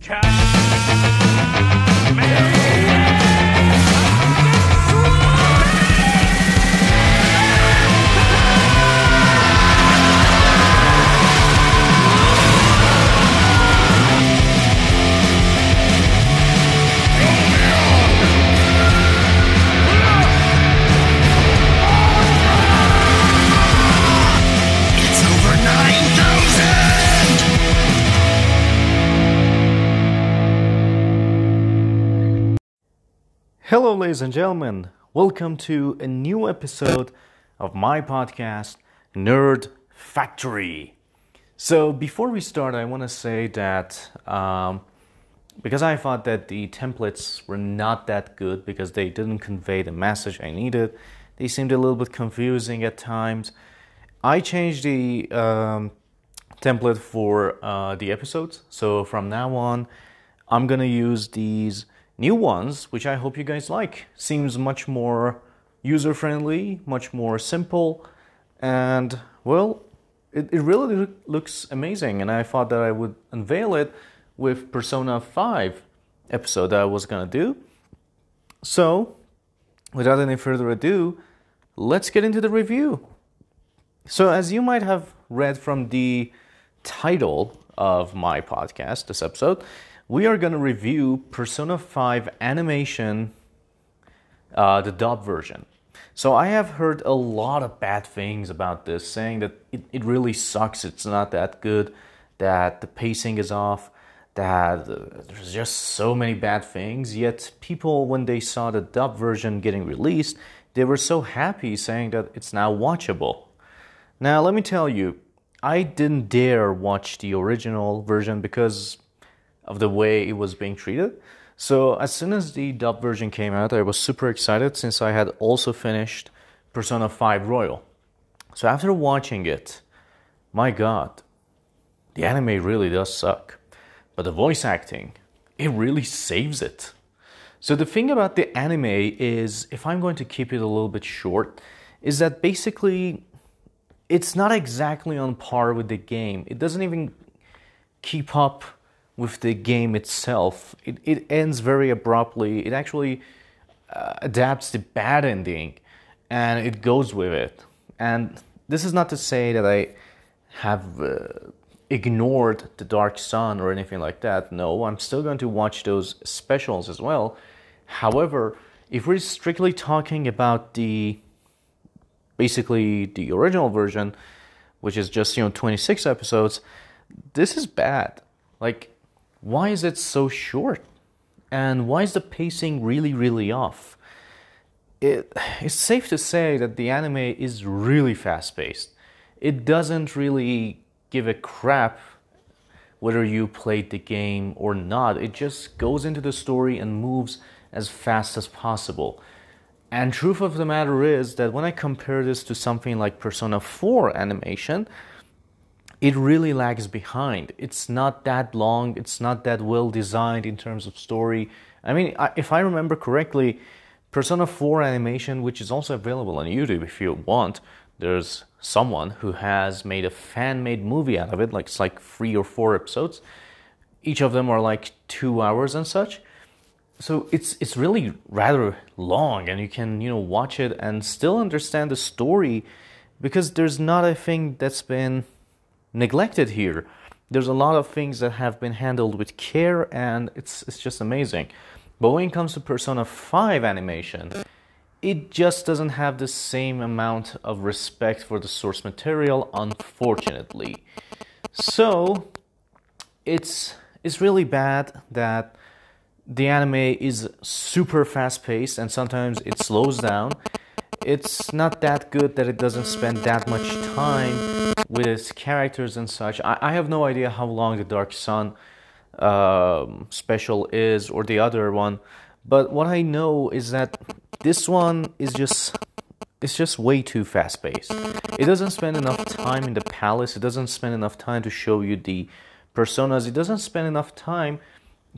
It's Hello, ladies and gentlemen. Welcome to a new episode of my podcast, Nerd Factory. So, before we start, I want to say that um, because I thought that the templates were not that good because they didn't convey the message I needed, they seemed a little bit confusing at times. I changed the um, template for uh, the episodes. So from now on, I'm gonna use these new ones, which I hope you guys like. Seems much more user friendly, much more simple, and well, it, it really loo- looks amazing. And I thought that I would unveil it with Persona 5 episode that I was gonna do. So, without any further ado, let's get into the review. So, as you might have read from the title of my podcast, this episode, we are going to review Persona 5 Animation, uh, the dub version. So, I have heard a lot of bad things about this, saying that it, it really sucks, it's not that good, that the pacing is off, that uh, there's just so many bad things. Yet, people, when they saw the dub version getting released, they were so happy, saying that it's now watchable. Now, let me tell you, I didn't dare watch the original version because of the way it was being treated. So, as soon as the dub version came out, I was super excited since I had also finished Persona 5 Royal. So, after watching it, my god, the anime really does suck. But the voice acting, it really saves it. So the thing about the anime is, if I'm going to keep it a little bit short, is that basically it's not exactly on par with the game. It doesn't even keep up with the game itself. It, it ends very abruptly. It actually uh, adapts the bad ending and it goes with it. And this is not to say that I have uh, ignored the Dark Sun or anything like that. No, I'm still going to watch those specials as well. However, if we're strictly talking about the basically the original version, which is just you know 26 episodes, this is bad. Like, why is it so short? And why is the pacing really, really off? It, it's safe to say that the anime is really fast paced. It doesn't really give a crap whether you played the game or not. It just goes into the story and moves as fast as possible. And truth of the matter is that when I compare this to something like Persona 4 animation, it really lags behind. It's not that long, it's not that well designed in terms of story. I mean, if I remember correctly, Persona 4 animation, which is also available on YouTube if you want, there's someone who has made a fan made movie out of it, like it's like three or four episodes. Each of them are like two hours and such. So it's it's really rather long and you can, you know, watch it and still understand the story because there's not a thing that's been neglected here. There's a lot of things that have been handled with care and it's it's just amazing. But when it comes to Persona 5 animation, it just doesn't have the same amount of respect for the source material, unfortunately. So it's it's really bad that the anime is super fast paced and sometimes it slows down. It's not that good that it doesn't spend that much time with its characters and such. I, I have no idea how long the Dark Sun um, special is or the other one, but what I know is that this one is just it's just way too fast paced. It doesn't spend enough time in the palace. It doesn't spend enough time to show you the personas. It doesn't spend enough time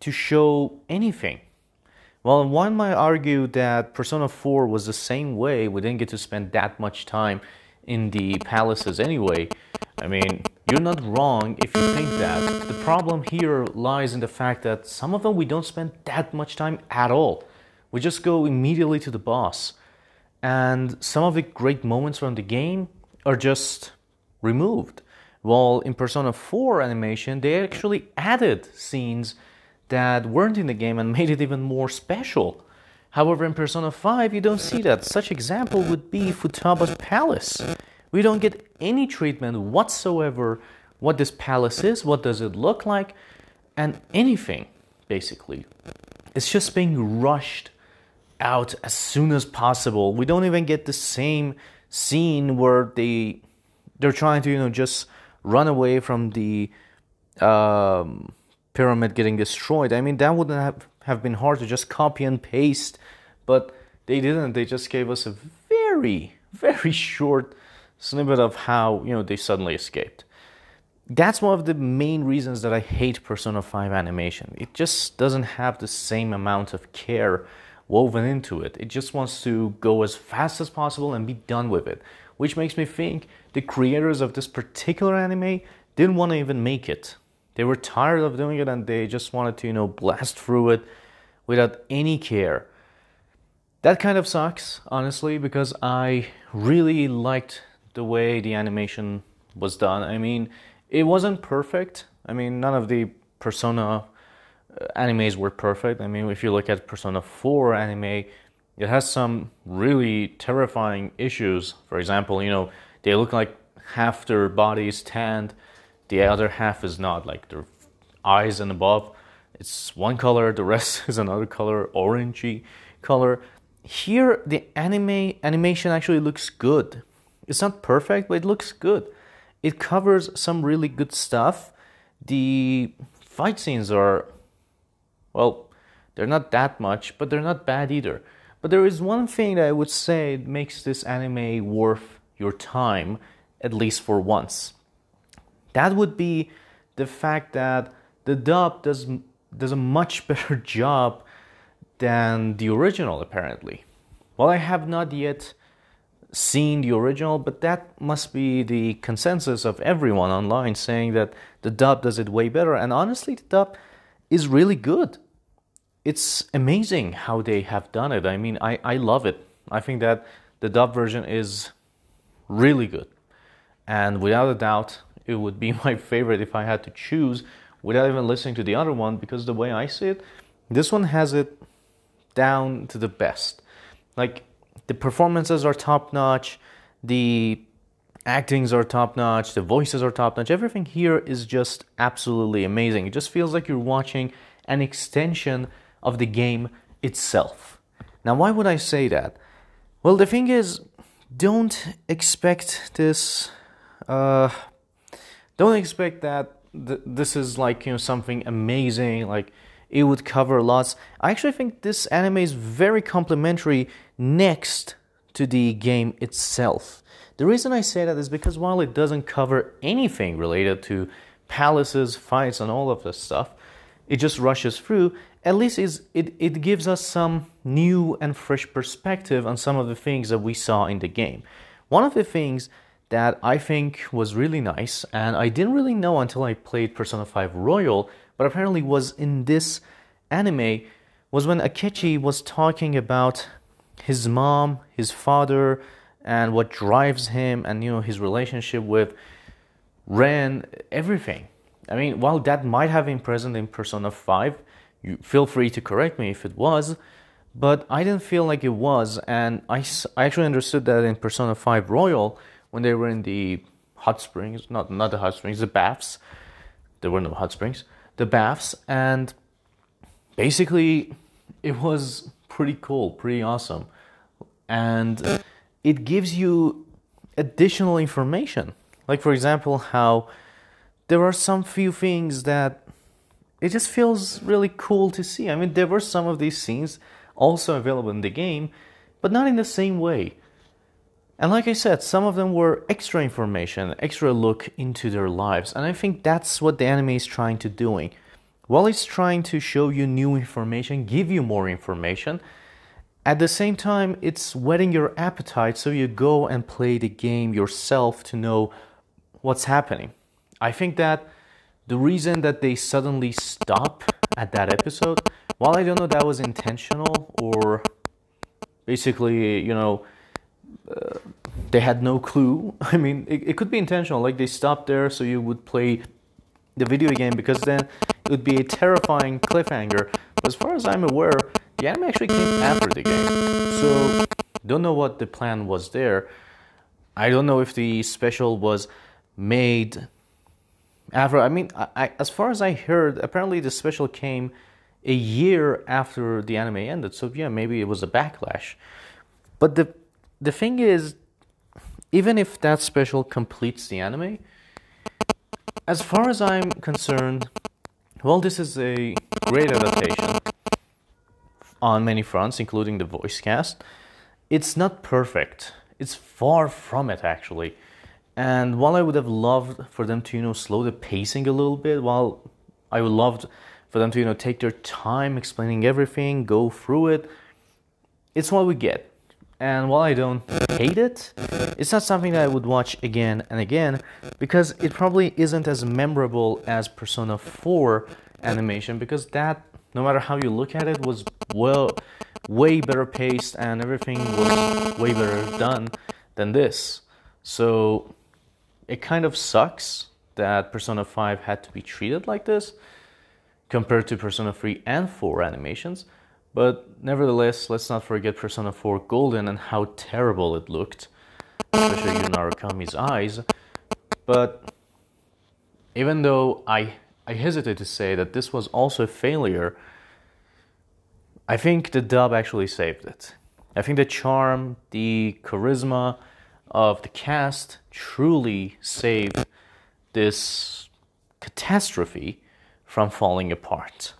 to show anything. Well, one might argue that Persona 4 was the same way. We didn't get to spend that much time in the palaces anyway. I mean, you're not wrong if you think that. The problem here lies in the fact that some of them we don't spend that much time at all. We just go immediately to the boss. And some of the great moments from the game are just removed. While in Persona 4 animation, they actually added scenes that weren't in the game and made it even more special. However, in Persona 5, you don't see that. Such example would be Futaba's palace. We don't get any treatment whatsoever what this palace is, what does it look like, and anything, basically. It's just being rushed out as soon as possible. We don't even get the same scene where they they're trying to, you know, just run away from the um, pyramid getting destroyed. I mean, that wouldn't have, have been hard to just copy and paste, but they didn't. They just gave us a very, very short snippet of how, you know, they suddenly escaped. That's one of the main reasons that I hate Persona 5 animation. It just doesn't have the same amount of care woven into it. It just wants to go as fast as possible and be done with it, which makes me think the creators of this particular anime didn't want to even make it. They were tired of doing it and they just wanted to, you know, blast through it without any care. That kind of sucks, honestly, because I really liked the way the animation was done. I mean, it wasn't perfect. I mean, none of the Persona uh, animes were perfect. I mean, if you look at Persona 4 anime, it has some really terrifying issues. For example, you know, they look like half their body is tanned the other half is not like their eyes and above. It's one color the rest is another color orangey color. Here the anime animation actually looks good. It's not perfect but it looks good. It covers some really good stuff. The fight scenes are well they're not that much but they're not bad either. But there is one thing that i would say makes this anime worth your time at least for once that would be the fact that the dub does does a much better job than the original apparently. Well, I have not yet seen the original, but that must be the consensus of everyone online saying that the dub does it way better. And honestly, the dub is really good. It's amazing how they have done it. I mean, I, I love it. I think that the dub version is really good. And without a doubt, it would be my favorite if I had to choose without even listening to the other one because the way I see it, this one has it down to the best. Like the performances are top notch, the actings are top notch, the voices are top notch. Everything here is just absolutely amazing. It just feels like you're watching an extension of the game itself. Now, why would I say that? Well, the thing is, don't expect this uh, don't expect that th- this is like you know something amazing like it would cover lots. I actually think this anime is very complementary next to the game itself. The reason i say that is because while it doesn't cover anything related to palaces fights and all of this stuff it just rushes through. At least it, it gives us some new and fresh perspective on some of the things that we saw in the game. One of the things that I think was really nice, and I didn't really know until I played Persona 5 Royal, but apparently was in this anime, was when Akechi was talking about his mom, his father, and what drives him, and you know his relationship with Ren, everything. I mean, while that might have been present in Persona 5, you feel free to correct me if it was, but I didn't feel like it was, and I, I actually understood that in Persona 5 Royal when they were in the hot springs, not not the hot springs, the baths. There were no hot springs, the baths, and basically it was pretty cool, pretty awesome, and it gives you additional information. Like for example, how there are some few things that it just feels really cool to see. I mean, there were some of these scenes also available in the game, but not in the same way. And like I said, some of them were extra information, extra look into their lives. And I think that's what the anime is trying to doing. While it's trying to show you new information, give you more information, at the same time, it's whetting your appetite so you go and play the game yourself to know what's happening. I think that the reason that they suddenly stop at that episode, while I don't know that was intentional or basically, you know, they had no clue. I mean, it, it could be intentional. Like they stopped there so you would play the video game because then it would be a terrifying cliffhanger. But as far as I'm aware, the anime actually came after the game. So don't know what the plan was there. I don't know if the special was made after. I mean, I, I, as far as I heard, apparently the special came a year after the anime ended. So yeah, maybe it was a backlash. But the the thing is, even if that special completes the anime, as far as I'm concerned, well, this is a great adaptation on many fronts, including the voice cast. It's not perfect. It's far from it, actually. And while I would have loved for them to, you know, slow the pacing a little bit, while I would love for them to, you know, take their time explaining everything, go through it, it's what we get. And while I don't hate it, it's not something that I would watch again and again because it probably isn't as memorable as Persona 4 animation because that, no matter how you look at it, was well, way better paced and everything was way better done than this. So it kind of sucks that Persona 5 had to be treated like this compared to Persona 3 and 4 animations. But nevertheless, let's not forget Persona 4 Golden and how terrible it looked, especially Yu Narukami's eyes. But even though I I hesitate to say that this was also a failure, I think the dub actually saved it. I think the charm, the charisma of the cast truly saved this catastrophe from falling apart.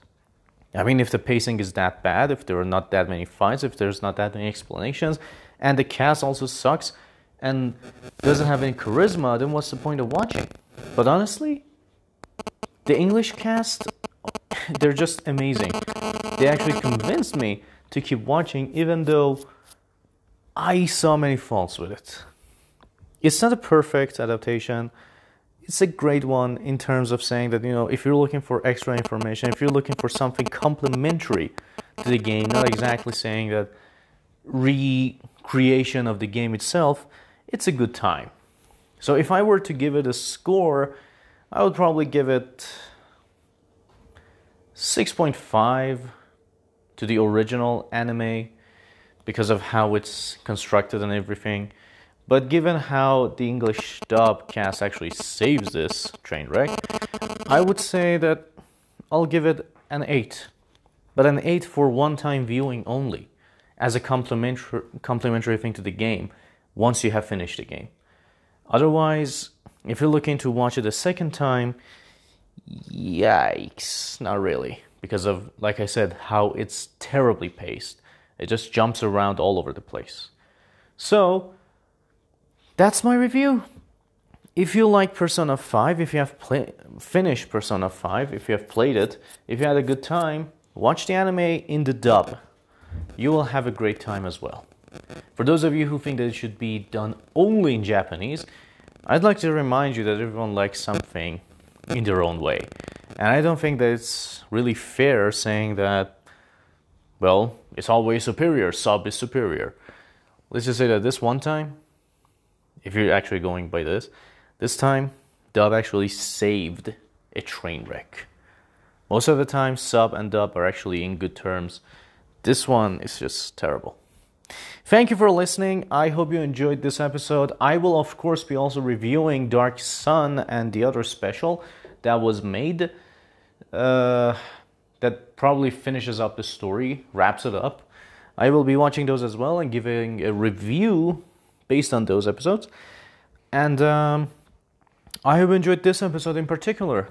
I mean, if the pacing is that bad, if there are not that many fights, if there's not that many explanations, and the cast also sucks and doesn't have any charisma, then what's the point of watching? But honestly, the English cast, they're just amazing. They actually convinced me to keep watching, even though I saw many faults with it. It's not a perfect adaptation it's a great one in terms of saying that you know if you're looking for extra information if you're looking for something complementary to the game not exactly saying that recreation of the game itself it's a good time. So if i were to give it a score i would probably give it 6.5 to the original anime because of how it's constructed and everything but given how the English dub cast actually saves this train wreck, I would say that I'll give it an 8. But an 8 for one time viewing only, as a complimentary, complimentary thing to the game once you have finished the game. Otherwise, if you're looking to watch it a second time, yikes, not really. Because of, like I said, how it's terribly paced. It just jumps around all over the place. So, that's my review. If you like Persona 5, if you have play- finished Persona 5, if you have played it, if you had a good time, watch the anime in the dub. You will have a great time as well. For those of you who think that it should be done only in Japanese, I'd like to remind you that everyone likes something in their own way. And I don't think that it's really fair saying that, well, it's always superior, sub is superior. Let's just say that this one time, if you're actually going by this, this time dub actually saved a train wreck. Most of the time, sub and dub are actually in good terms. This one is just terrible. Thank you for listening. I hope you enjoyed this episode. I will, of course, be also reviewing Dark Sun and the other special that was made. Uh, that probably finishes up the story, wraps it up. I will be watching those as well and giving a review based on those episodes. And um, I you enjoyed this episode in particular.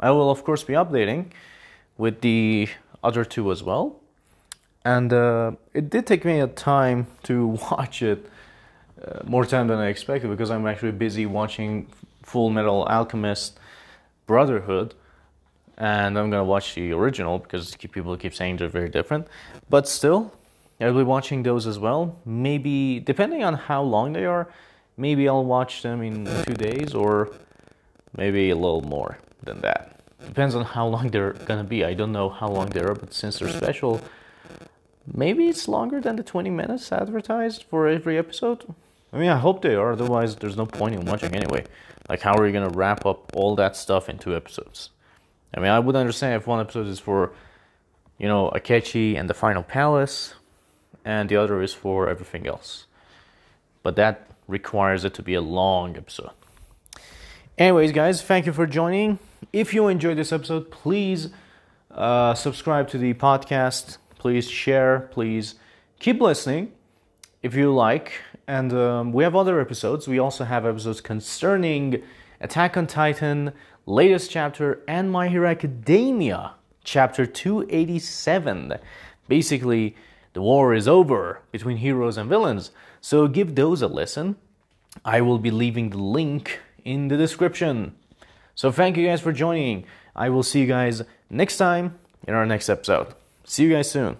I will, of course, be updating with the other two as well. And uh, it did take me a time to watch it, uh, more time than I expected, because I'm actually busy watching Full Metal Alchemist Brotherhood. And I'm gonna watch the original because people keep saying they're very different. But still, I'll be watching those as well. Maybe, depending on how long they are, maybe I'll watch them in two days or maybe a little more than that. Depends on how long they're gonna be. I don't know how long they are, but since they're special, maybe it's longer than the 20 minutes advertised for every episode. I mean, I hope they are, otherwise, there's no point in watching anyway. Like, how are you gonna wrap up all that stuff in two episodes? I mean, I would understand if one episode is for, you know, Akechi and the Final Palace, and the other is for everything else. But that requires it to be a long episode. Anyways, guys, thank you for joining. If you enjoyed this episode, please uh, subscribe to the podcast. Please share. Please keep listening if you like. And um, we have other episodes. We also have episodes concerning Attack on Titan, latest chapter, and My Hero Academia, chapter 287. Basically, the war is over between heroes and villains. So give those a listen. I will be leaving the link in the description. So thank you guys for joining. I will see you guys next time in our next episode. See you guys soon.